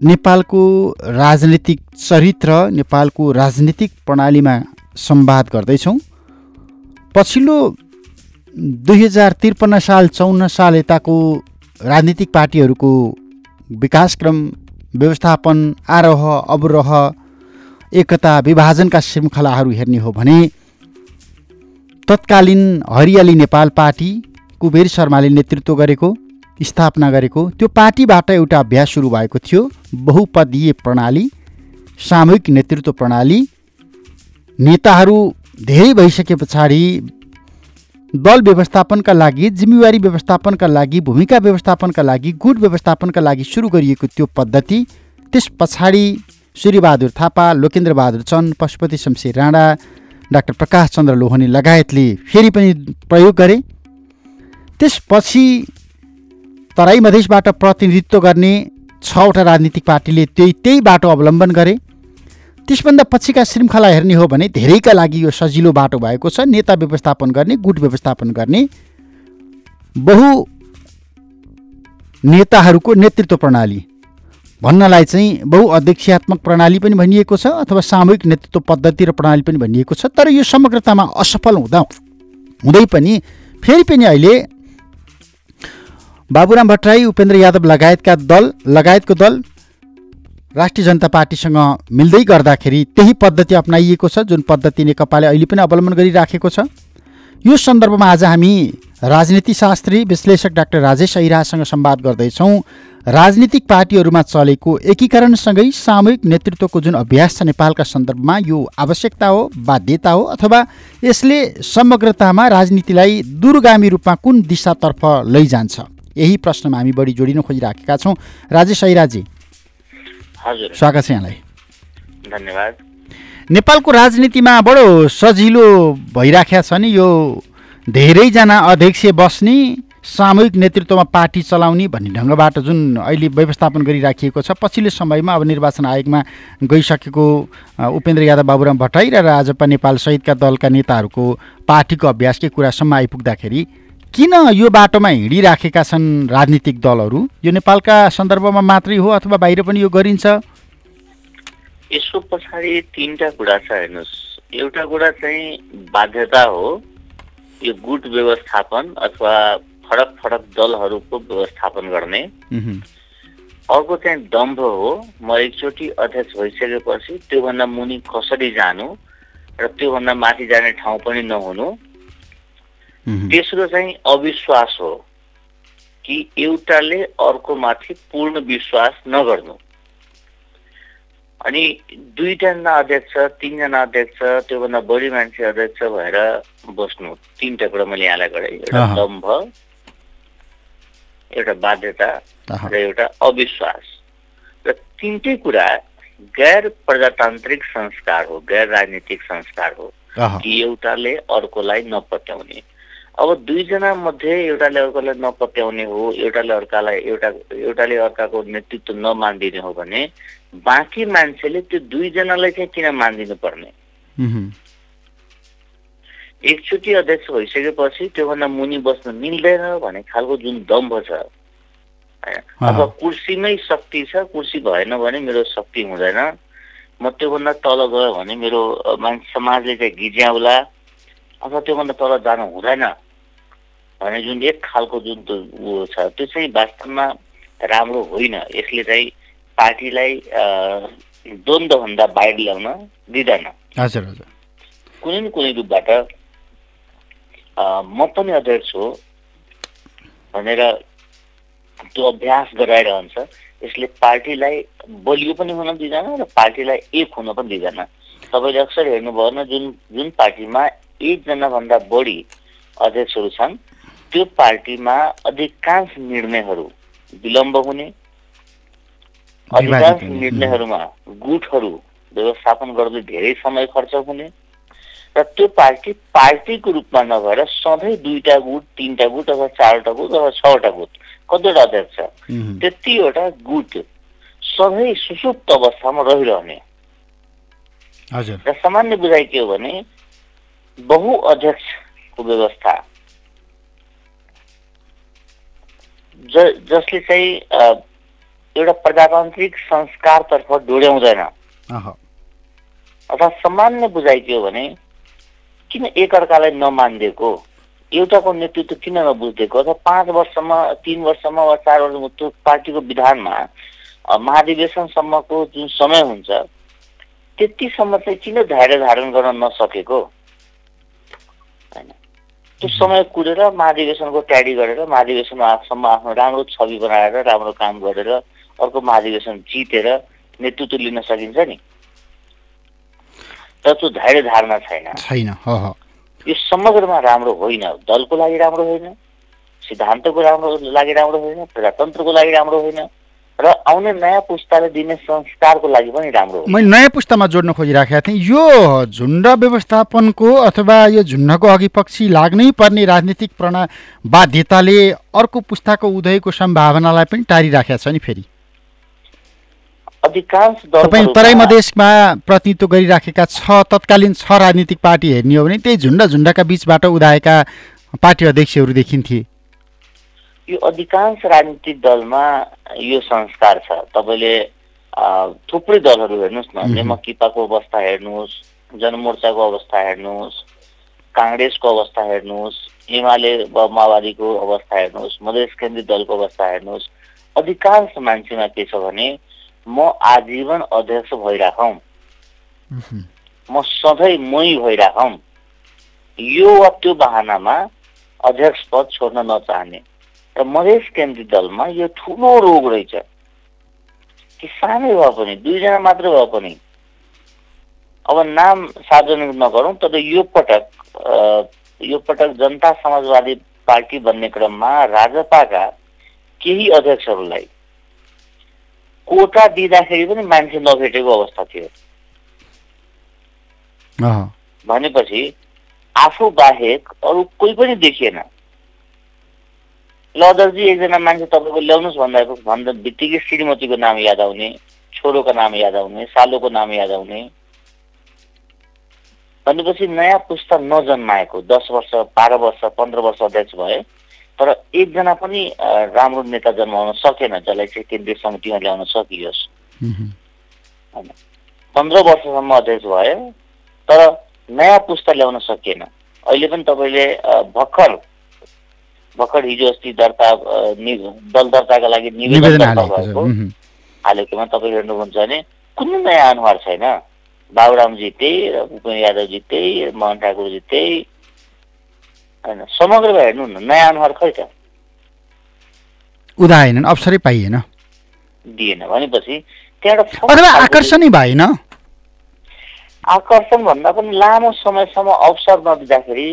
नेपालको राजनीतिक चरित्र नेपालको राजनीतिक प्रणालीमा संवाद गर्दैछौँ। पछिल्लो दुई हजार त्रिपन्न साल चौन्न साल यताको राजनीतिक पार्टीहरूको विकासक्रम व्यवस्थापन आरोह अवरोह एकता विभाजनका श्रृङ्खलाहरू हेर्ने हो भने तत्कालीन हरियाली नेपाल पार्टी कुबेर शर्माले नेतृत्व गरेको स्थापना गरेको त्यो पार्टीबाट एउटा अभ्यास सुरु भएको थियो बहुपदीय प्रणाली सामूहिक नेतृत्व प्रणाली। नेताहरू धेरै भइसके पछाडि दल व्यवस्थापनका लागि जिम्मेवारी व्यवस्थापनका लागि भूमिका व्यवस्थापनका लागि गुट व्यवस्थापनका लागि सुरु गरिएको त्यो पद्धति त्यस पछाडि सूर्यबहादुर थापा लोकेन्द्र बहादुर चन्द पशुपति शमशेर राणा डाक्टर प्रकाश चन्द्र लोहनी लगायतले फेरि पनि प्रयोग गरे। त्यसपछि तराई मधेसबाट प्रतिनिधित्व गर्ने छवटा राजनीतिक पार्टीले त्यही त्यही बाटो अवलम्बन गरे। त्यसभन्दा पछिका श्रृङ्खला हेर्ने हो भने धेरैका लागि यो सजिलो बाटो भएको छ। नेता व्यवस्थापन गर्ने गुट व्यवस्थापन गर्ने बहु नेताहरूको नेतृत्व प्रणाली। भन्नलाई चाहिँ बहुअध्यक्षात्मक प्रणाली पनि भनिएको छ अथवा सामूहिक नेतृत्व पद्धति र प्रणाली पनि भनिएको छ। तर यो समग्रतामा असफल हुँदा हुँदै पनि फेरि पनि अहिले बाबुराम भट्टराई उपेन्द्र यादव लगायतका दल लगायतको दल राष्ट्रिय जनता पार्टीसँग मिल्दै गर्दाखेरि त्यही पद्धति अप्नाइएको छ जुन पद्धति नेकपाले अहिले पनि अवलम्बन गरिराखेको छ। यो सन्दर्भमा आज हामी राजनीति शास्त्री विश्लेषक डाक्टर राजेश ऐरासँग संवाद गर्दैछौँ। राजनीतिक पार्टीहरूमा चलेको एकीकरणसँगै सामूहिक नेतृत्वको जुन अभ्यास छ नेपालका सन्दर्भमा यो आवश्यकता हो बाध्यता हो अथवा यसले समग्रतामा राजनीतिलाई दूरगामी रूपमा कुन दिशातर्फ लैजान्छ? यही प्रश्नमा हामी बढी जोडिन खोजिराखेका छौँ। राजेश ऐराजी हजुर। स्वागत छ यहाँलाई। धन्यवाद। नेपालको राजनीतिमा बडो सजिलो भइराखेको छ नि यो धेरैजना अध्यक्ष बस्ने सामूहिक नेतृत्वमा पार्टी चलाउने भन्ने ढङ्गबाट जुन अहिले व्यवस्थापन गरिराखिएको छ पछिल्लो समयमा अब निर्वाचन आयोगमा गइसकेको उपेन्द्र यादव बाबुराम भट्टराई र राजपा नेपाल सहितका दलका नेताहरूको पार्टीको अभ्यासकै कुरासम्म आइपुग्दाखेरि किन यो बाटोमा हिँडिराखेका छन् राजनीतिक दलहरू? यो नेपालका सन्दर्भमा मात्रै हो अथवा बाहिर पनि यो गरिन्छ? यसको पछाडि तिनवटा कुरा छ हेर्नुहोस्। एउटा कुरा चाहिँ बाध्यता हो यो गुट व्यवस्थापन अथवा फरक फरक दलहरूको व्यवस्थापन गर्ने। अर्को चाहिँ दम्भ हो म एकचोटि अध्यक्ष भइसकेपछि त्योभन्दा मुनि कसरी जानु र त्योभन्दा माथि जाने ठाउँ पनि नहुनु। तेस्रो चाहिँ अविश्वास हो कि एउटाले अर्कोमाथि पूर्ण विश्वास नगर्नु। अनि दुईजना अध्यक्ष तिनजना अध्यक्ष त्योभन्दा बढी मान्छे अध्यक्ष भएर बस्नु। तिनवटा कुरा मैले यहाँलाई गरेँ। एउटा। दम्भ एउटा बाध्यता र एउटा अविश्वास। र तिनटै कुरा गैर प्रजातान्त्रिक संस्कार हो गैर राजनीतिक संस्कार हो कि एउटाले अर्कोलाई नपत्याउने। अब दुईजना मध्ये एउटाले अर्कोलाई नपत्याउने हो एउटाले अर्कालाई एउटा एउटाले अर्काको नेतृत्व नमानिदिने हो भने बाँकी मान्छेले त्यो दुईजनालाई चाहिँ किन मानिदिनु पर्ने? एकचोटि अध्यक्ष भइसकेपछि त्योभन्दा मुनि बस्न मिल्दैन भन्ने खालको जुन दम्भ छ? अथवा कुर्सीमै शक्ति छ कुर्सी भएन भने मेरो शक्ति हुँदैन। म त्योभन्दा तल गयो भने मेरो मान्छे समाजले चाहिँ गिज्याउला अथवा त्योभन्दा तल जानु हुँदैन। भने जुन एक खालको जुन उयो छ त्यो चाहिँ वास्तवमा राम्रो होइन। यसले चाहिँ पार्टीलाई द्वन्द्वभन्दा बाहिर ल्याउन दिँदैन। हजुर हजुर। कुनै न कुनै रूपबाट म पनि अध्यक्ष हो भनेर त्यो अभ्यास गराइरहन्छ। यसले पार्टीलाई बलियो पनि हुन दिँदैन र पार्टीलाई एक हुन पनि दिँदैन। तपाईँले अक्सर हेर्नुभयो भने जुन जुन पार्टीमा एकजनाभन्दा बढी अध्यक्षहरू छन् त्यो पार्टीमा अधिकांश निर्णयहरू विलम्ब हुने अधिकांश। निर्णयहरूमा गुटहरू व्यवस्थापन गर्दै धेरै समय खर्च हुने र त्यो पार्टी पार्टीको रूपमा नभएर सधैँ दुईटा गुट तिनवटा गुट अथवा चारवटा गुट अथवा छवटा गुट कतिवटा अध्यक्ष। त्यतिवटा गुट सधैँ सुसुप्त अवस्थामा रहिरहने र सामान्य बुझाइ के हो भने बहु अध्यक्षको व्यवस्था ज जसले चाहिँ एउटा प्रजातान्त्रिक संस्कारतर्फ डोर्याउँदैन। अथवा सामान्य बुझाइ के हो भने किन एकअर्कालाई नमानिदिएको? एउटाको नेतृत्व किन नबुझिदिएको? अथवा पाँच वर्षमा तिन वर्षमा वा चार वर्षमा त्यो पार्टीको विधानमा महाधिवेशनसम्मको जुन समय हुन्छ त्यतिसम्म चाहिँ किन धैर्य धारण गर्न नसकेको? त्यो समय कुरेर महाधिवेशनको तयारी गरेर महाधिवेशनसम्म आफ्नो राम्रो छवि बनाएर राम्रो काम गरेर अर्को महाधिवेशन जितेर नेतृत्व लिन सकिन्छ नि। तर त्यो धैर्य धारणा छैन। छैन ह ह। यो समग्रमा राम्रो होइन दलको लागि राम्रो होइन सिद्धान्तको राम्रो लागि राम्रो होइन प्रजातन्त्रको लागि राम्रो होइन र आउने नयाँ पुस्ताले दिने संस्कारको लागि पनि राम्रो हो। मैले नयाँ पुस्तामा जोड्न खोजिराखेका थिएँ। यो झुन्ड व्यवस्थापनको अथवा यो झुन्डको अघि पछि लाग्नै पर्ने राजनीतिक प्रणा बाध्यताले अर्को पुस्ताको उदयको सम्भावनालाई पनि टारिराखेका छ नि फेरि। अधिकांश तपाईँ तराई मधेसमा प्रतिनिधित्व गरिराखेका छ तत्कालीन छ राजनीतिक पार्टी हेर्ने हो भने त्यही झुन्ड झुन्डका बिचबाट उदाएका पार्टी अध्यक्षहरू देखिन्थे। यो अधिकांश राजनीतिक दलमा यो संस्कार छ। तपाईँले थुप्रै दलहरू हेर्नुहोस् न। नेमकिपाको अवस्था हेर्नुहोस् जनमोर्चाको अवस्था हेर्नुहोस् काङ्ग्रेसको अवस्था हेर्नुहोस् एमाले वा माओवादीको अवस्था हेर्नुहोस् मधेस केन्द्रित दलको अवस्था हेर्नुहोस् अधिकांश मान्छेमा के छ भने म आजीवन अध्यक्ष भइराखौँ। म सधैँ मै भइराखौँ। यो वा त्यो बहानामा अध्यक्ष पद छोड्न नचाहने। र मधेस केन्द्रित दलमा यो ठुलो रोग रहेछ कि सानै भए पनि दुईजना मात्र भए पनि अब नाम सार्वजनिक नगरौँ तर यो पटक यो पटक जनता समाजवादी पार्टी बन्ने क्रममा राजपाका केही अध्यक्षहरूलाई कोटा दिँदाखेरि पनि मान्छे नभेटेको अवस्था थियो भनेपछि आफू बाहेक अरू कोही पनि देखिएन ल अध्यक्षजी एकजना मान्छे तपाईँको ल्याउनुहोस् भन्दा भन्दा बित्तिकै श्रीमतीको नाम याद आउने छोरोको नाम याद आउने सालोको नाम याद आउने। भनेपछि नयाँ पुस्ता नजन्माएको दस वर्ष बाह्र वर्ष पन्ध्र वर्ष अध्यक्ष भए तर एकजना पनि राम्रो नेता जन्माउन सकेन जसलाई चाहिँ केन्द्रीय समितिमा ल्याउन सकियोस्। उहुँ। पन्ध्र वर्षसम्म अध्यक्ष भए तर नयाँ पुस्ता ल्याउन सकिएन अहिले पनि तपाईँले भर्खर भर्खर हिजो अस्ति दर्ता दल दर्ताका लागि निवेदन भएको। हालेकोमा तपाईँ हेर्नुहुन्छ भने कुनै नयाँ अनुहार छैन? बाबुरामजी त्यही र भूपेन यादवजी त्यही मोहन ठाकुरजी त्यही होइन समग्रमा हेर्नु न नयाँ अनुहार खै त उदाएनन् अवसरै पाइएन। दिएन भनेपछि त्यहाँबाट अथवा खालको आकर्षणै भएन? आकर्षण भन्दा पनि लामो समयसम्म अवसर नदिँदाखेरि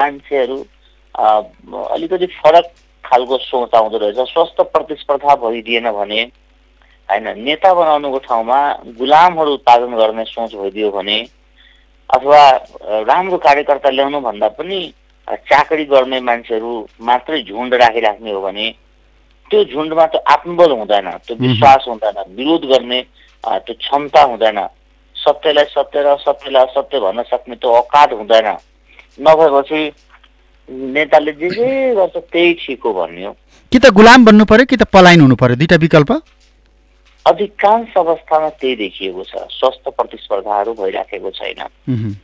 मान्छेहरू अलिकति फरक खालको सोच आउँदो रहेछ। स्वस्थ प्रतिस्पर्धा भइदिएन भने होइन नेता बनाउनुको ठाउँमा गुलामहरू उत्पादन गर्ने सोच भइदियो भने अथवा राम्रो कार्यकर्ता ल्याउनु भन्दा पनि चाकरी गर्ने मान्छेहरू मात्रै झुन्ड राखिराख्ने हो भने त्यो झुन्डमा त्यो आत्मबल हुँदैन त्यो। विश्वास हुँदैन विरोध गर्ने त्यो क्षमता हुँदैन। सत्यलाई सत्य र असत्यलाई असत्य भन्न सक्ने त्यो औकात हुँदैन। नभएपछि नेताले जे जे गर्छ त्यही ठिक हो भन्ने हो। कि त गुलाम बन्नु पर्यो कि त पलायन हुनु पर्यो? दुईटा विकल्प? अधिकांश अवस्थामा त्यही देखिएको छ। स्वस्थ प्रतिस्पर्धाहरू भइराखेको छैन।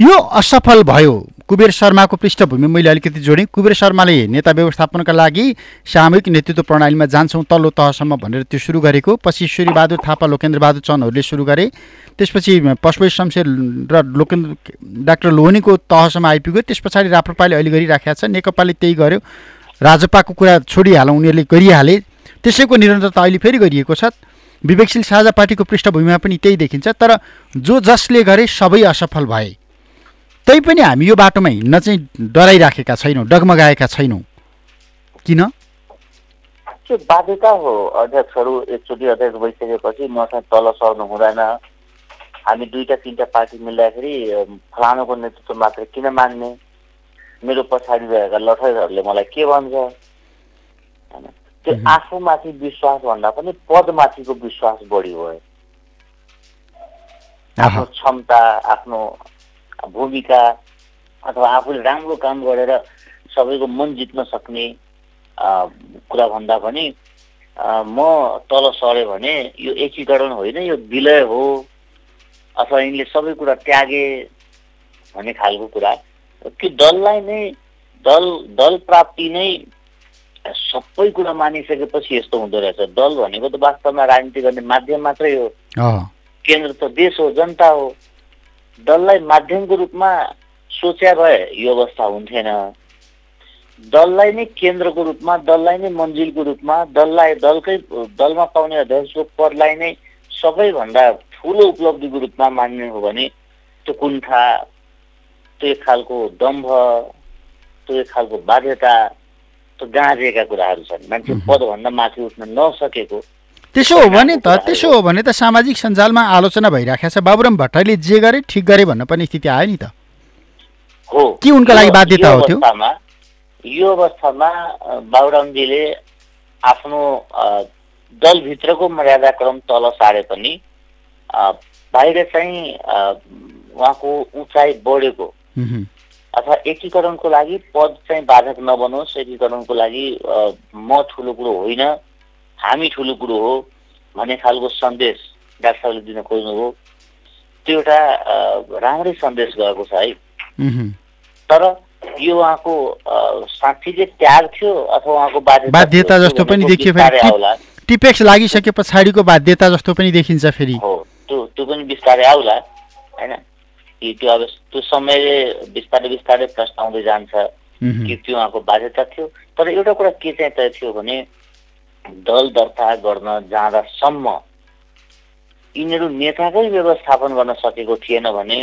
यो असफल भयो। कुबेर शर्माको पृष्ठभूमि मैले अलिकति जोडेँ। कुबेर शर्माले नेता व्यवस्थापनका लागि सामूहिक नेतृत्व प्रणालीमा जान्छौँ तल्लो तहसम्म भनेर त्यो सुरु गरेको। पछि ईश्वरीबहादुर थापा लोकेन्द्रबहादुर चन्दहरूले सुरु गरे। त्यसपछि पशुपति शमशेर र लोकेन्द्र डाक्टर लोहनीको तहसम्म आइपुग्यो। त्यस पछाडि राप्रपाले अहिले गरिराखेका छ नेकपाले त्यही गर्यो। राजपाको कुरा छोडिहालौँ उनीहरूले गरिहाले। त्यसैको निरन्तरता अहिले फेरि गरिएको छ। विवेकशील साझा पार्टीको पृष्ठभूमिमा पनि त्यही देखिन्छ। तर जो जसले गरे सबै असफल भए। तैपनि हामी यो बाटोमा हिँड्न चाहिँ डराइराखेका छैनौँ डगमगाएका छैनौँ। किन? त्यो बाध्यता हो अध्यक्षहरू एकचोटि अध्यक्ष भइसकेपछि मसँग तल सर्नु हुँदैन। हामी दुईवटा तिनवटा पार्टी मिल्दाखेरि फलानुको नेतृत्व मात्रै किन मान्ने? मेरो पछाडि रहेका लठैहरूले मलाई के भन्छ? होइन। त्यो आफूमाथि विश्वास भन्दा पनि पदमाथिको विश्वास बढी भयो। आफ्नो क्षमता आफ्नो भूमिका अथवा आफूले राम्रो काम गरेर सबैको मन जित्न सक्ने कुरा भन्दा पनि म तल सरेँ भने यो एकीकरण होइन यो विलय हो अथवा यिनले सबै कुरा त्यागे भन्ने खालको कुरा त्यो दललाई नै दल दल प्राप्ति नै सबै कुरा मानिसकेपछि यस्तो हुँदो रहेछ। दल भनेको त वास्तवमा राजनीति गर्ने माध्यम मात्रै हो। केन्द्र त देश हो जनता हो। दललाई माध्यमको रूपमा सोच्या भए यो अवस्था हुन्थेन। दललाई नै केन्द्रको रूपमा दललाई नै मन्जिलको रूपमा दललाई दलकै दलमा पाउने अध्यक्षको पदलाई नै सबैभन्दा ठुलो उपलब्धिको रूपमा मान्ने हो भने त्यो कुण्ठा त्यो एक खालको दम्भ त्यो एक खालको बाध्यता त्यो गाँजेका कुराहरू छन्। मान्छे पदभन्दा माथि उठ्न नसकेको त्यसो हो भने त त्यसो हो भने त सामाजिक सञ्जालमा आलोचना भइरहेको छ। बाबुराम भट्टराईले जे गरे ठिक गरे भन्न पनि स्थिति आयो नि त। हो। के उनका लागि बाध्यता हो त्यो? यो अवस्थामा बाबुरामजीले आफ्नो दलभित्रको मर्यादाक्रम तल सारे पनि बाहिर चाहिँ उहाँको उचाइ बढेको। अथवा एकीकरणको लागि पद चाहिँ बाधक नबनोस् एकीकरणको लागि म ठुलो कुरो होइन। हामी ठुलो कुरो हो भन्ने खालको सन्देश डाक्टर साहबले दिन खोज्नुभयो। त्यो एउटा राम्रै सन्देश गएको छ है। तर यो उहाँको साँच्चीले त्याग थियो अथवा उहाँको बाध्यता जस्तो पनि देखियो टिपेक्स लागिसके पछाडिको बाध्यता जस्तो पनि देखिन्छ फेरि। हो त्यो त्यो पनि बिस्तारै आउला होइन? कि त्यो अब त्यो समयले बिस्तारै बिस्तारै प्रश्न आउँदै जान्छ कि त्यो उहाँको बाध्यता थियो। तर एउटा कुरा के चाहिँ तय थियो भने दल दर्ता गर्न जाँदासम्म यिनीहरू नेताकै व्यवस्थापन गर्न सकेको थिएन भने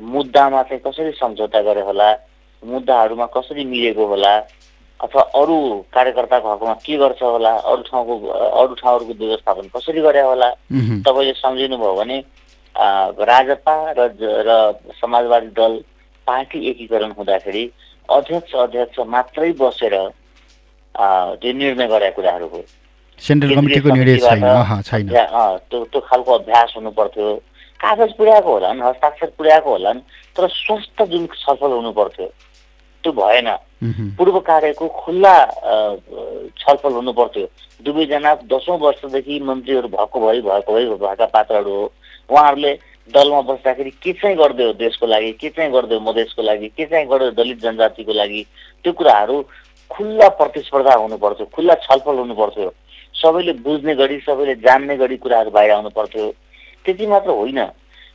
मुद्दामा चाहिँ कसरी सम्झौता गरे होला मुद्दाहरूमा कसरी मिलेको होला अथवा अरू कार्यकर्ताको हकमा के गर्छ होला अरू ठाउँको अरू ठाउँहरूको व्यवस्थापन कसरी गरे होला तपाईँले सम्झिनुभयो भने राजपा र र समाजवादी दल पार्टी एकीकरण हुँदाखेरि अध्यक्ष अध्यक्ष मात्रै बसेर त्यो निर्णय गरेका कुराहरू हो। सेन्ट्रल कमिटीको निर्णय छैन। त्यो त्यो खालको अभ्यास हुनु पर्थ्यो कागज पुर्याएको होला हस्ताक्षर पुर्याएको होला तर स्वस्थ जुन छलफल हुनु पर्थ्यो त्यो भएन। पूर्व कार्यको खुल्ला छलफल हुनु पर्थ्यो दुवैजना दसौँ वर्षदेखि मन्त्रीहरू भएको भइ भएको भइ भएका पात्रहरू हो। उहाँहरूले दलमा बस्दाखेरि के चाहिँ गरिदियो देशको लागि के चाहिँ गरिदियो मधेसको लागि के चाहिँ गरिदियो दलित जनजातिको लागि त्यो कुराहरू खुल्ला प्रतिस्पर्धा हुनु पर्थ्यो खुल्ला छलफल हुनु पर्थ्यो सबैले बुझ्ने गरी सबैले जान्ने गरी कुराहरू बाहिर आउनु पर्थ्यो। त्यति मात्र होइन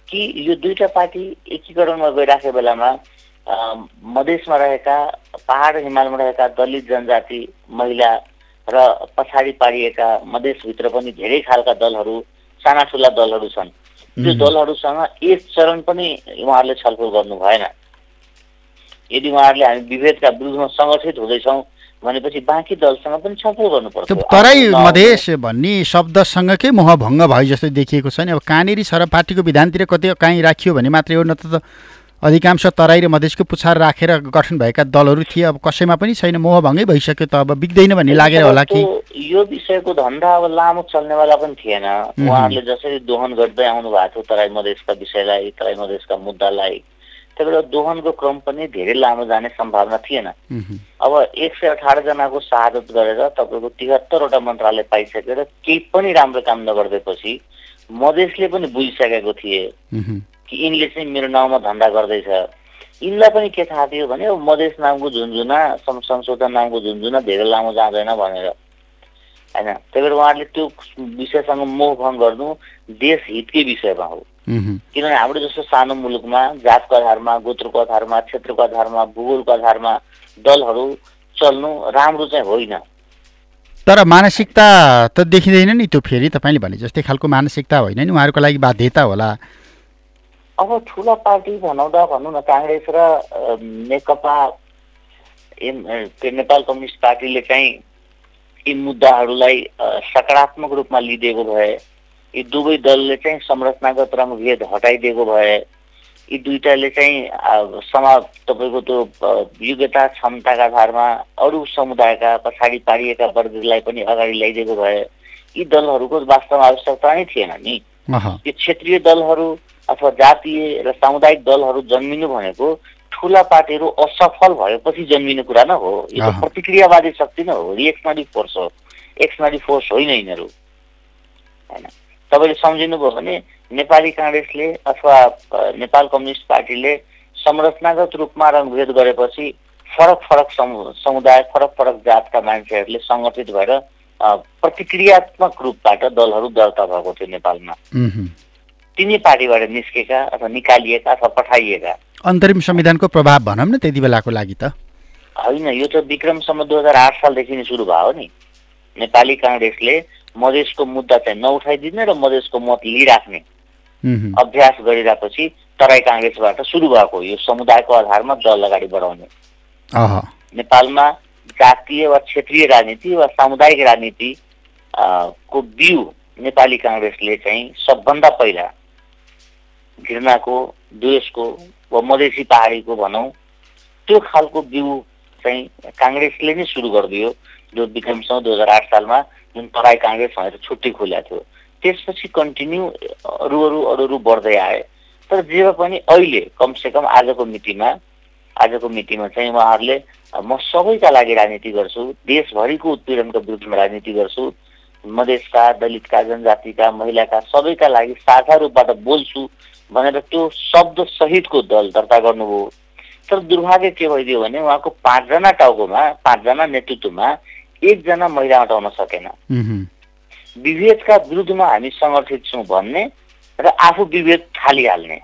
कि यो दुईवटा पार्टी एकीकरणमा गइराखेको बेलामा मधेसमा रहेका पहाड हिमालमा रहेका दलित जनजाति महिला र पछाडि पारिएका मधेसभित्र पनि धेरै खालका दलहरू साना ठुला दलहरू छन्। त्यो दलहरूसँग एक चरण पनि उहाँहरूले छलफल गर्नु भएन। यदि उहाँहरूले हामी विभेदका विरुद्धमा सङ्गठित हुँदैछौँ भनेपछि बाँकी दलसँग पनि छलफल गर्नुपर्छ। तराई मधेस भन्ने शब्दसँगकै मोहभङ्ग भयो जस्तो देखिएको छ नि? अब कहाँनिर सर पार्टीको विधानतिर कतै कहीँ राखियो भने मात्रै हो न त अधिकांश तराई र मधेसको पुछार राखेर गठन भएका दलहरू थिए। अब कसैमा पनि छैन मोहभङ्गै भइसक्यो त। अब बिग्दैन भन्ने लागेर होला कि? यो विषयको धन्दा अब लामो चल्नेवाला पनि थिएन। उहाँहरूले जसरी दोहन गर्दै आउनु भएको थियो तराई मधेसका विषयलाई तराई मधेसका मुद्दालाई भएर दोहनको क्रम पनि धेरै लामो जाने सम्भावना थिएन। अब एक सय अठारजनाको शहादत गरेर तपाईँको तिहत्तरवटा मन्त्रालय पाइसकेर केही पनि राम्रो काम नगरिदिएपछि मधेसले पनि बुझिसकेको थिए कि यिनले चाहिँ मेरो नाउँमा धन्दा गर्दैछ। यिनलाई पनि के थाहा थियो भने अब मधेस नामको झुन्झुना सं- संशोधन नामको झुन्झुना धेरै लामो जाँदैन भनेर। होइन त्यही भएर उहाँहरूले त्यो विषयसँग मोहभङ्ग गर्नु देश हितकै विषयमा हो। किनभने हाम्रो जस्तो सानो मुलुकमा जातको आधारमा गोत्रको आधारमा क्षेत्रको आधारमा भूगोलको आधारमा दलहरू चल्नु राम्रो चाहिँ होइन। तर मानसिकता त देखिँदैन नि त्यो फेरि तपाईँले भने जस्तै खालको मानसिकता होइन नि उहाँहरूको लागि बाध्यता होला। अब ठुला पार्टी भनाउँदा भनौँ न काङ्ग्रेस र नेकपा नेपाल कम्युनिस्ट पार्टीले चाहिँ यी मुद्दाहरूलाई सकारात्मक रूपमा लिइदिएको भए यी दुवै दलले चाहिँ संरचनागत रङभेद हटाइदिएको भए यी दुईटाले चाहिँ समा तपाईँको त्यो योग्यता क्षमताका आधारमा अरू समुदायका पछाडि पारिएका वर्गलाई पनि अगाडि ल्याइदिएको भए यी दलहरूको वास्तवमा आवश्यकता नै थिएन नि। यो क्षेत्रीय दलहरू अथवा जातीय र सामुदायिक दलहरू जन्मिनु भनेको ठुला पार्टीहरू असफल भएपछि जन्मिने कुरा न हो। यो। त प्रतिक्रियावादी शक्ति नै हो। रिएक्सनरी फोर्स हो। एक्सनरी फोर्स होइन यिनीहरू। होइन। तपाईँले सम्झिनुभयो भने नेपाली काङ्ग्रेसले अथवा नेपाल कम्युनिस्ट पार्टीले संरचनागत रूपमा रङभेद गरेपछि फरक फरक समु समुदाय फरक फरक जातका मान्छेहरूले सङ्गठित भएर प्रतिक्रियात्मक रूपबाट दलहरू दर्ता भएको थियो नेपालमा। तिनै पार्टीबाट निस्केका अथवा निकालिएका अथवा पठाइएका। अन्तरिम संविधानको प्रभाव भनौँ न त्यति बेलाको लागि त। होइन यो त विक्रमसम्म दुई हजार आठ सालदेखि नै सुरु भयो नि। नेपाली काङ्ग्रेसले मधेसको मुद्दा चाहिँ नउठाइदिने र मधेसको मत लिइराख्ने अभ्यास गरिरहेपछि तराई काङ्ग्रेसबाट सुरु भएको यो समुदायको आधारमा दल अगाडि बढाउने। नेपालमा जातीय वा क्षेत्रीय राजनीति वा सामुदायिक राजनीति को बिउ नेपाली काङ्ग्रेसले चाहिँ सबभन्दा पहिला घृणाको द्वेषको वा मधेसी पहाडीको भनौँ त्यो खालको बिउ चाहिँ काङ्ग्रेसले नै सुरु गरिदियो। जो विक्रमसँग दुई हजार आठ सालमा जुन तराई काङ्ग्रेस भनेर छुट्टी खोलेको थियो त्यसपछि कन्टिन्यू अरू अरू अरू अरू बढ्दै आए। तर जे पनि अहिले कमसेकम आजको मितिमा आजको मितिमा चाहिँ उहाँहरूले म सबैका लागि राजनीति गर्छु देशभरिको उत्पीडनको विरुद्धमा राजनीति गर्छु मधेसका दलितका जनजातिका महिलाका सबैका लागि साझा रूपबाट बोल्छु भनेर त्यो शब्द सहितको दल दर्ता गर्नुभयो। तर दुर्भाग्य के भइदियो भने उहाँको पाँचजना टाउकोमा पाँचजना नेतृत्वमा एकजना महिला हटाउन सकेन। विभेदका विरुद्धमा हामी सङ्गठित छौँ भन्ने र आफू विभेद थालिहाल्ने।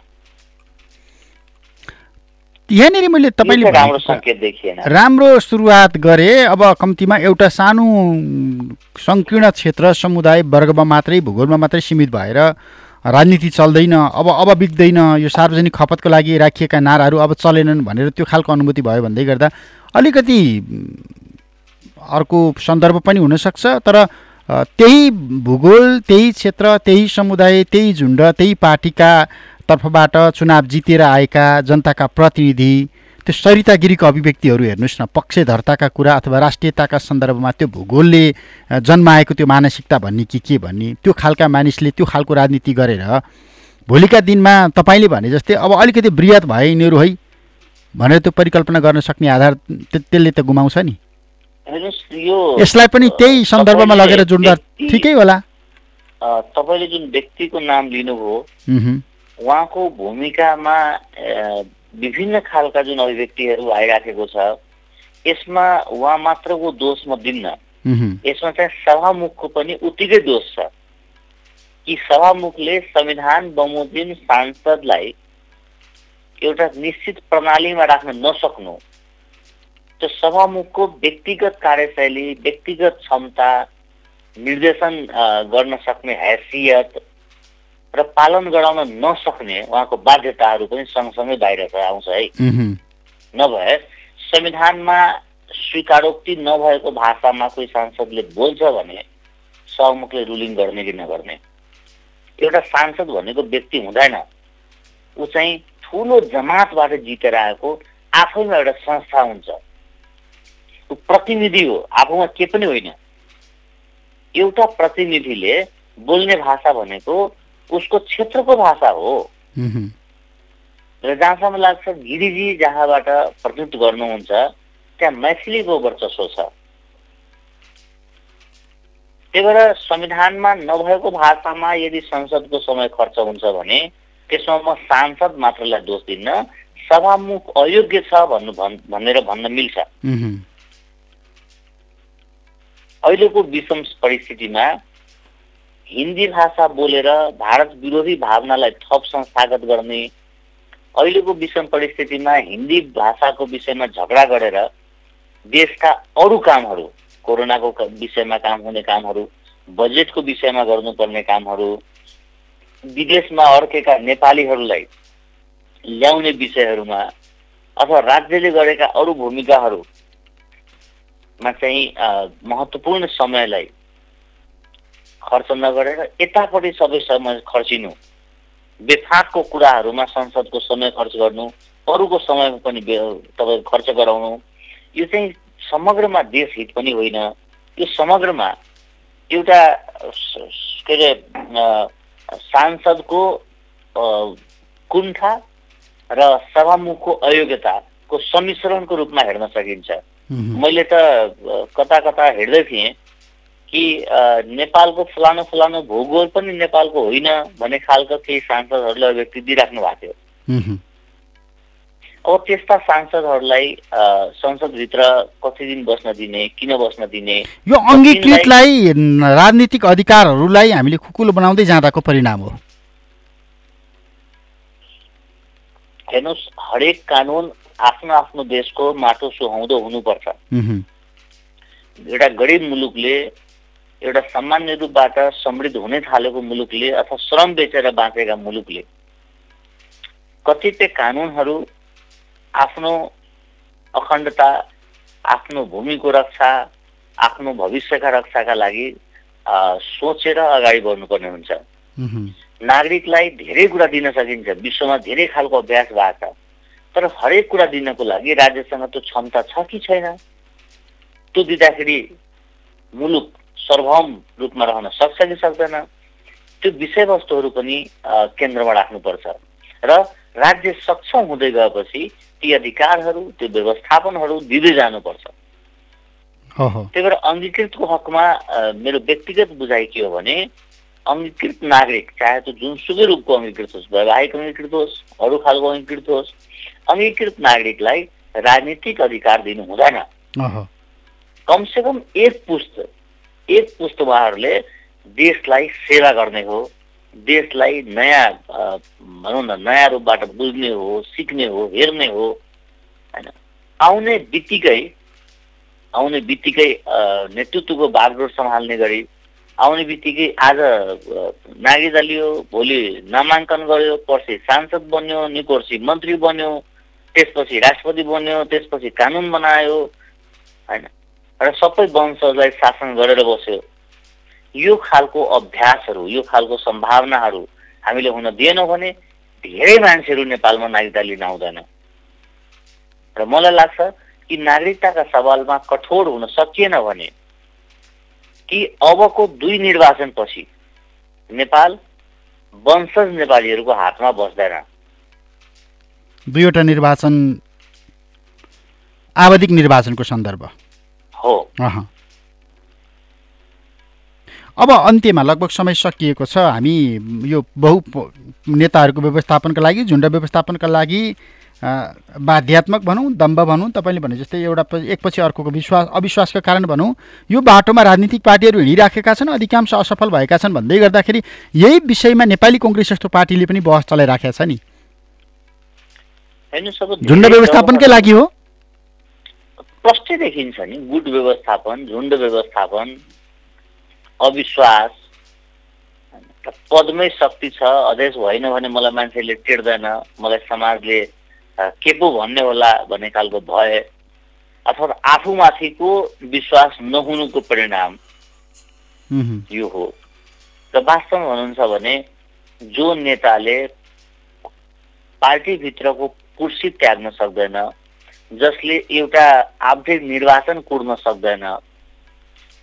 यहाँनिर मैले तपाईँले राम्रो सङ्केत देखिएन। राम्रो सुरुवात गरे अब कम्तीमा एउटा सानो सङ्कीर्ण क्षेत्र समुदाय वर्गमा मात्रै भूगोलमा मात्रै सीमित भएर राजनीति चल्दैन अब अब बिग्दैन यो सार्वजनिक खपतको लागि राखिएका नाराहरू अब चलेनन् भनेर त्यो खालको अनुभूति भयो भन्दै गर्दा अलिकति अर्को सन्दर्भ पनि हुनसक्छ तर त्यही भूगोल त्यही क्षेत्र त्यही समुदाय त्यही झुन्ड त्यही पार्टीका तर्फबाट चुनाव जितेर आएका जनताका प्रतिनिधि त्यो सरितागिरीको अभिव्यक्तिहरू हेर्नुहोस् न पक्षधर्ताका कुरा अथवा राष्ट्रियताका सन्दर्भमा त्यो भूगोलले जन्माएको त्यो मानसिकता भन्ने कि के भन्ने त्यो खालका मानिसले त्यो खालको राजनीति गरेर भोलिका दिनमा तपाईँले भने जस्तै अब अलिकति वृहत भए यिनीहरू है भनेर त्यो परिकल्पना गर्न सक्ने आधार त्य- त्यसले त गुमाउँछ नि। यसलाई पनि त्यही सन्दर्भमा लगेर जोड्दा ठिकै होला। तपाईँले जुन व्यक्तिको नाम लिनुभयो उहुँ, उहाँको भूमिकामा विभिन्न खालका जुन अभिव्यक्तिहरू आइराखेको छ यसमा उहाँ मात्रको दोष म दिन्न। यसमा चाहिँ सभामुखको पनि उत्तिकै दोष छ। कि सभामुखले संविधान बमोजिम सांसदलाई एउटा निश्चित प्रणालीमा राख्न नसक्नु। त्यो सभामुखको व्यक्तिगत कार्यशैली व्यक्तिगत क्षमता निर्देशन गर्न सक्ने हैसियत र पालन गराउन नसक्ने उहाँको बाध्यताहरू पनि सँगसँगै बाहिर आउँछ है। नभए संविधानमा स्वीकारोक्ति नभएको भाषामा कोही सांसदले बोल्छ भने सभामुखले रुलिङ गर्ने कि नगर्ने? एउटा सांसद भनेको व्यक्ति हुँदैन। ऊ चाहिँ ठुलो जमातबाट जितेर आएको आफैमा एउटा संस्था हुन्छ। प्रतिनिधि हो। आफूमा के पनि होइन। एउटा प्रतिनिधिले बोल्ने भाषा भनेको उसको क्षेत्रको भाषा हो। र जहाँसम्म लाग्छ गिरिजी जहाँबाट प्रतिनिधित्व गर्नुहुन्छ त्यहाँ मैथिलीको वर्चस्व छ। त्यही भएर संविधानमा नभएको भाषामा यदि संसदको समय खर्च हुन्छ भने त्यसमा म सांसद मात्रलाई दोष दिन्न सभामुख अयोग्य छ भन्नु भन्- भनेर भन्न मिल्छ। अहिलेको विषम परिस्थितिमा हिन्दी भाषा बोलेर भारत विरोधी भावनालाई थप संस्थागत गर्ने अहिलेको विषम परिस्थितिमा हिन्दी भाषाको विषयमा झगडा गरेर देशका अरू कामहरू कोरोनाको विषयमा काम हुने कामहरू बजेटको विषयमा गर्नुपर्ने कामहरू विदेशमा अड्केका नेपालीहरूलाई ल्याउने विषयहरूमा अथवा राज्यले गरेका अरू भूमिकाहरूमा चाहिँ महत्त्वपूर्ण समयलाई खर्च नगरेर यतापट्टि सबै समय खर्चिनु बेफाकको कुराहरूमा संसदको समय खर्च गर्नु अरूको समयमा पनि तपाईँ खर्च गराउनु यो चाहिँ समग्रमा देश हित पनि होइन। यो समग्रमा एउटा के अरे सांसदको कुण्ठा र सभामुखको अयोग्यताको सम्मिश्रणको रूपमा हेर्न सकिन्छ। मैले त कता कता हेर्दै थिएँ कि नेपालको फलानु फलानु भूगोल पनि नेपालको होइन भन्ने खालको केही सांसदहरूले अभिव्यक्ति दिइराख्नु भएको थियो। अब त्यस्ता सांसदहरूलाई संसदभित्र कति दिन बस्न दिने किन बस्न दिने? यो अङ्गीकृतलाई राजनीतिक अधिकारहरूलाई हामीले खुकुलो बनाउँदै जाँदाको परिणाम हो। हेर्नुहोस् हरेक कानुन आफ्नो आफ्नो देशको माटो सुहाउँदो हुनुपर्छ। एउटा गरिब मुलुकले एउटा सामान्य रूपबाट समृद्ध हुने थालेको मुलुकले अथवा श्रम बेचेर बाँचेका मुलुकले कतिपय कानुनहरू आफ्नो अखण्डता आफ्नो भूमिको रक्षा आफ्नो भविष्यका रक्षाका लागि सोचेर अगाडि बढ्नुपर्ने हुन्छ। नागरिकलाई धेरै कुरा दिन सकिन्छ। विश्वमा धेरै खालको अभ्यास भएको छ। तर हरेक कुरा दिनको लागि राज्यसँग त्यो क्षमता छ कि छैन? त्यो दिँदाखेरि मुलुक सर्वभौम रूपमा रहन सक्छ कि सक्दैन? त्यो विषयवस्तुहरू पनि केन्द्रमा राख्नुपर्छ। र राज्य सक्षम हुँदै गएपछि ती अधिकारहरू त्यो व्यवस्थापनहरू दिँदै जानुपर्छ। त्यही भएर अङ्गीकृतको हकमा मेरो व्यक्तिगत बुझाइ के हो भने अङ्गीकृत नागरिक चाहे त्यो जुनसुकै रूपको अङ्गीकृत होस् वैवाहिक अङ्गीकृत होस् अरू खालको अङ्गीकृत होस् अङ्गीकृत नागरिकलाई राजनीतिक अधिकार दिनु हुँदैन। कमसेकम एक पुस्त एक पुस्त उहाँहरूले देशलाई सेवा गर्ने हो देशलाई नयाँ भनौँ न नयाँ रूपबाट बुझ्ने हो सिक्ने हो हेर्ने हो होइन। आउने बित्तिकै आउने बित्तिकै नेतृत्वको बागडोर सम्हाल्ने गरी आउने बित्तिकै आज नागरिकता लियो भोलि नामाङ्कन गर्यो पर्सि सांसद बन्यो निकोर्सि मन्त्री बन्यो त्यसपछि राष्ट्रपति बन्यो त्यसपछि कानुन बनायो होइन। र सबै वंशजलाई शासन गरेर बस्यो। यो खालको अभ्यासहरू यो खालको सम्भावनाहरू हामीले हुन दिएनौँ भने धेरै मान्छेहरू नेपालमा नागरिकता लिन आउँदैन। र मलाई लाग्छ कि नागरिकताका सवालमा कठोर हुन सकिएन भने कि अबको दुई निर्वाचनपछि नेपाल वंशज नेपालीहरूको हातमा बस्दैन। दुईवटा निर्वाचन आवधिक निर्वाचनको सन्दर्भ। हो। अह। अब अन्त्यमा लगभग समय सकिएको छ। हामी यो बहु नेताहरूको व्यवस्थापनका लागि झुन्ड व्यवस्थापनका लागि बाध्यात्मक भनौँ दम्ब भनौँ तपाईँले भने जस्तै एउटा एकपछि अर्कोको विश्वास अविश्वासका कारण भनौँ यो बाटोमा राजनीतिक पार्टीहरू हिँडिराखेका छन् अधिकांश असफल भएका छन् भन्दै गर्दाखेरि यही विषयमा नेपाली कङ्ग्रेस जस्तो पार्टीले पनि बहस चलाइराखेका छ नि। झुन्ड व्यवस्थापनकै लागि हो? प्रष्टै देखिन्छ नि गुट व्यवस्थापन झुन्ड व्यवस्थापन अविश्वास पदमै शक्ति छ अध्यक्ष होइन भने मलाई मान्छेले टेर्दैन मलाई समाजले के पो भन्ने होला भन्ने खालको भय अथवा आफूमाथिको विश्वास नहुनुको परिणाम यो हो। र वास्तवमा भन्नुहुन्छ भने जो नेताले पार्टीभित्रको कुर्सी त्याग्न सक्दैन जसले एउटा आवधिक निर्वाचन कुर्न सक्दैन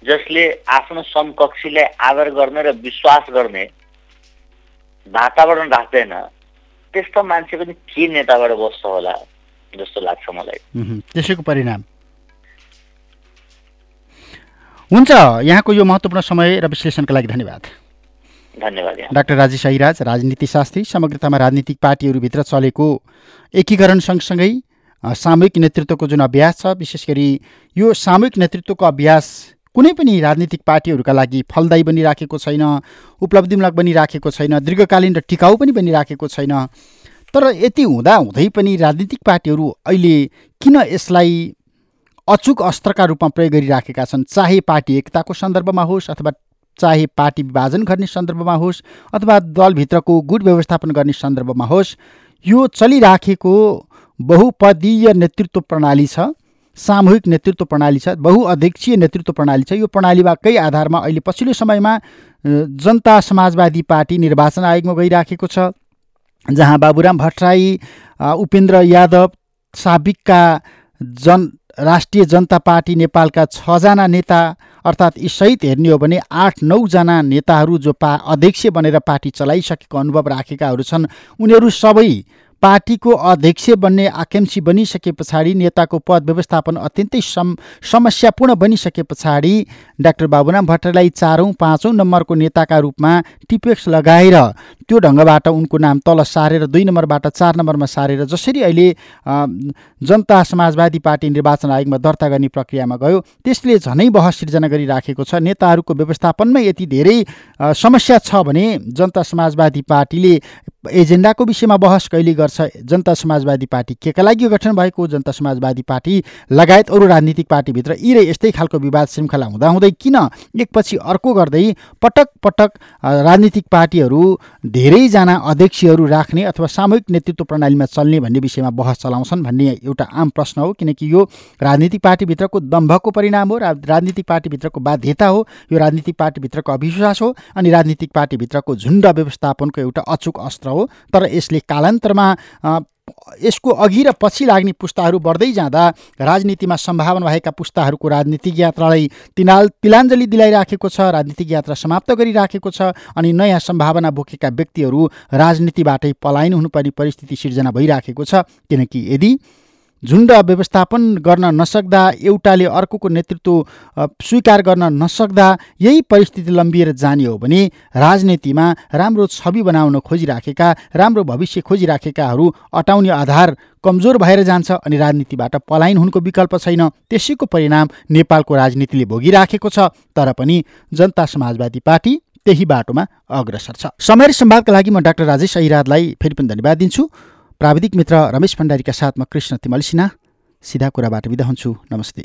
जसले आफ्नो समकक्षीलाई आदर गर्ने र विश्वास गर्ने वातावरण राख्दैन त्यस्तो मान्छे पनि के नेताबाट बस्छ होला जस्तो लाग्छ मलाई। त्यसैको परिणाम? हुन्छ यहाँको यो महत्त्वपूर्ण समय र विश्लेषणका लागि धन्यवाद। धन्यवाद। डाक्टर राजेश अहिराज राजनीतिशास्त्री समग्रतामा राजनीतिक पार्टीहरूभित्र चलेको एकीकरण सँगसँगै सामूहिक नेतृत्वको जुन अभ्यास छ विशेष गरी यो सामूहिक नेतृत्वको अभ्यास कुनै पनि राजनीतिक पार्टीहरूका लागि फलदायी बनिराखेको छैन उपलब्धिमूलक बनिराखेको छैन दीर्घकालीन र टिकाउ पनि बनिराखेको छैन। तर यति हुँदा हुँदै पनि राजनीतिक पार्टीहरू अहिले किन यसलाई अचुक अस्त्रका रूपमा प्रयोग गरिराखेका छन्? चाहे पार्टी एकताको सन्दर्भमा होस् अथवा चाहे पार्टी विभाजन गर्ने सन्दर्भमा होस् अथवा दलभित्रको गुट व्यवस्थापन गर्ने सन्दर्भमा होस् यो चलिराखेको बहुपदीय नेतृत्व प्रणाली छ सामूहिक नेतृत्व प्रणाली छ बहुअध्यक्षीय नेतृत्व प्रणाली छ। यो प्रणालीबाकै आधारमा अहिले पछिल्लो समयमा जनता समाजवादी पार्टी निर्वाचन आयोगमा गइराखेको छ जहाँ बाबुराम भट्टराई उपेन्द्र यादव साबिकका जन राष्ट्रिय जनता पार्टी नेपालका छजना नेता अर्थात् यी सहित हेर्ने हो भने आठ नौजना नेताहरू जो पा अध्यक्ष बनेर पार्टी चलाइसकेको अनुभव राखेकाहरू छन्। उनीहरू सबै पार्टीको अध्यक्ष बन्ने आकाङ्क्षी बनिसके पछाडि नेताको पद व्यवस्थापन अत्यन्तै सम समस्यापूर्ण बनिसके पछाडि डाक्टर बाबुराम भट्टराईलाई चारौँ पाँचौँ नम्बरको नेताका रूपमा टिपेक्स लगाएर त्यो ढङ्गबाट उनको नाम तल सारेर दुई नम्बरबाट चार नम्बरमा सारेर जसरी अहिले जनता समाजवादी पार्टी निर्वाचन आयोगमा दर्ता गर्ने प्रक्रियामा गयो त्यसले झनै बहस सिर्जना गरिराखेको छ। नेताहरूको व्यवस्थापनमै यति धेरै समस्या छ भने जनता समाजवादी पार्टीले एजेन्डाको विषयमा बहस कहिले गर्छ? जनता समाजवादी पार्टी के का लागि गठन भएको? जनता समाजवादी पार्टी लगायत अरू राजनीतिक पार्टीभित्र यी र यस्तै खालको विवाद श्रृङ्खला हुँदाहुँदै किन? एकपछि अर्को गर्दै पटक पटक राजनीतिक पार्टीहरू धेरैजना अध्यक्षहरू राख्ने अथवा सामूहिक नेतृत्व प्रणालीमा चल्ने भन्ने विषयमा बहस चलाउँछन् भन्ने एउटा आम प्रश्न हो किनकि यो राजनीतिक पार्टीभित्रको दम्भको परिणाम हो राजनीतिक पार्टीभित्रको बाध्यता हो यो राजनीतिक पार्टीभित्रको अविश्वास हो अनि राजनीतिक पार्टीभित्रको झुन्ड व्यवस्थापनको एउटा अचुक अस्त्र हो। तर यसले कालान्तरमा यसको अघि र पछि लाग्ने पुस्ताहरू बढ्दै जाँदा राजनीतिमा सम्भावना भएका पुस्ताहरूको राजनीतिक यात्रालाई तिनाल तिलाञ्जली दिलाइराखेको छ राजनीतिक यात्रा समाप्त गरिराखेको छ अनि नयाँ सम्भावना बोकेका व्यक्तिहरू राजनीतिबाटै पलायन हुनुपर्ने परिस्थिति सिर्जना भइराखेको छ। किनकि यदि झुन्ड व्यवस्थापन गर्न नसक्दा एउटाले अर्कोको नेतृत्व स्वीकार गर्न नसक्दा यही परिस्थिति लम्बिएर जाने हो भने राजनीतिमा राम्रो छवि बनाउन खोजिराखेका राम्रो भविष्य खोजिराखेकाहरू अटाउने आधार कमजोर भएर जान्छ अनि राजनीतिबाट पलायन हुनुको विकल्प छैन। त्यसैको परिणाम नेपालको राजनीतिले भोगिराखेको छ तर पनि जनता समाजवादी पार्टी त्यही बाटोमा अग्रसर छ। समय सम्वादका लागि म डाक्टर राजेश ऐरादलाई फेरि पनि धन्यवाद दिन्छु। प्राविधिक मित्र रमेश भण्डारीका साथमा कृष्ण तिमल सिन्हा सिधा कुराबाट बिदा हुन्छु। नमस्ते।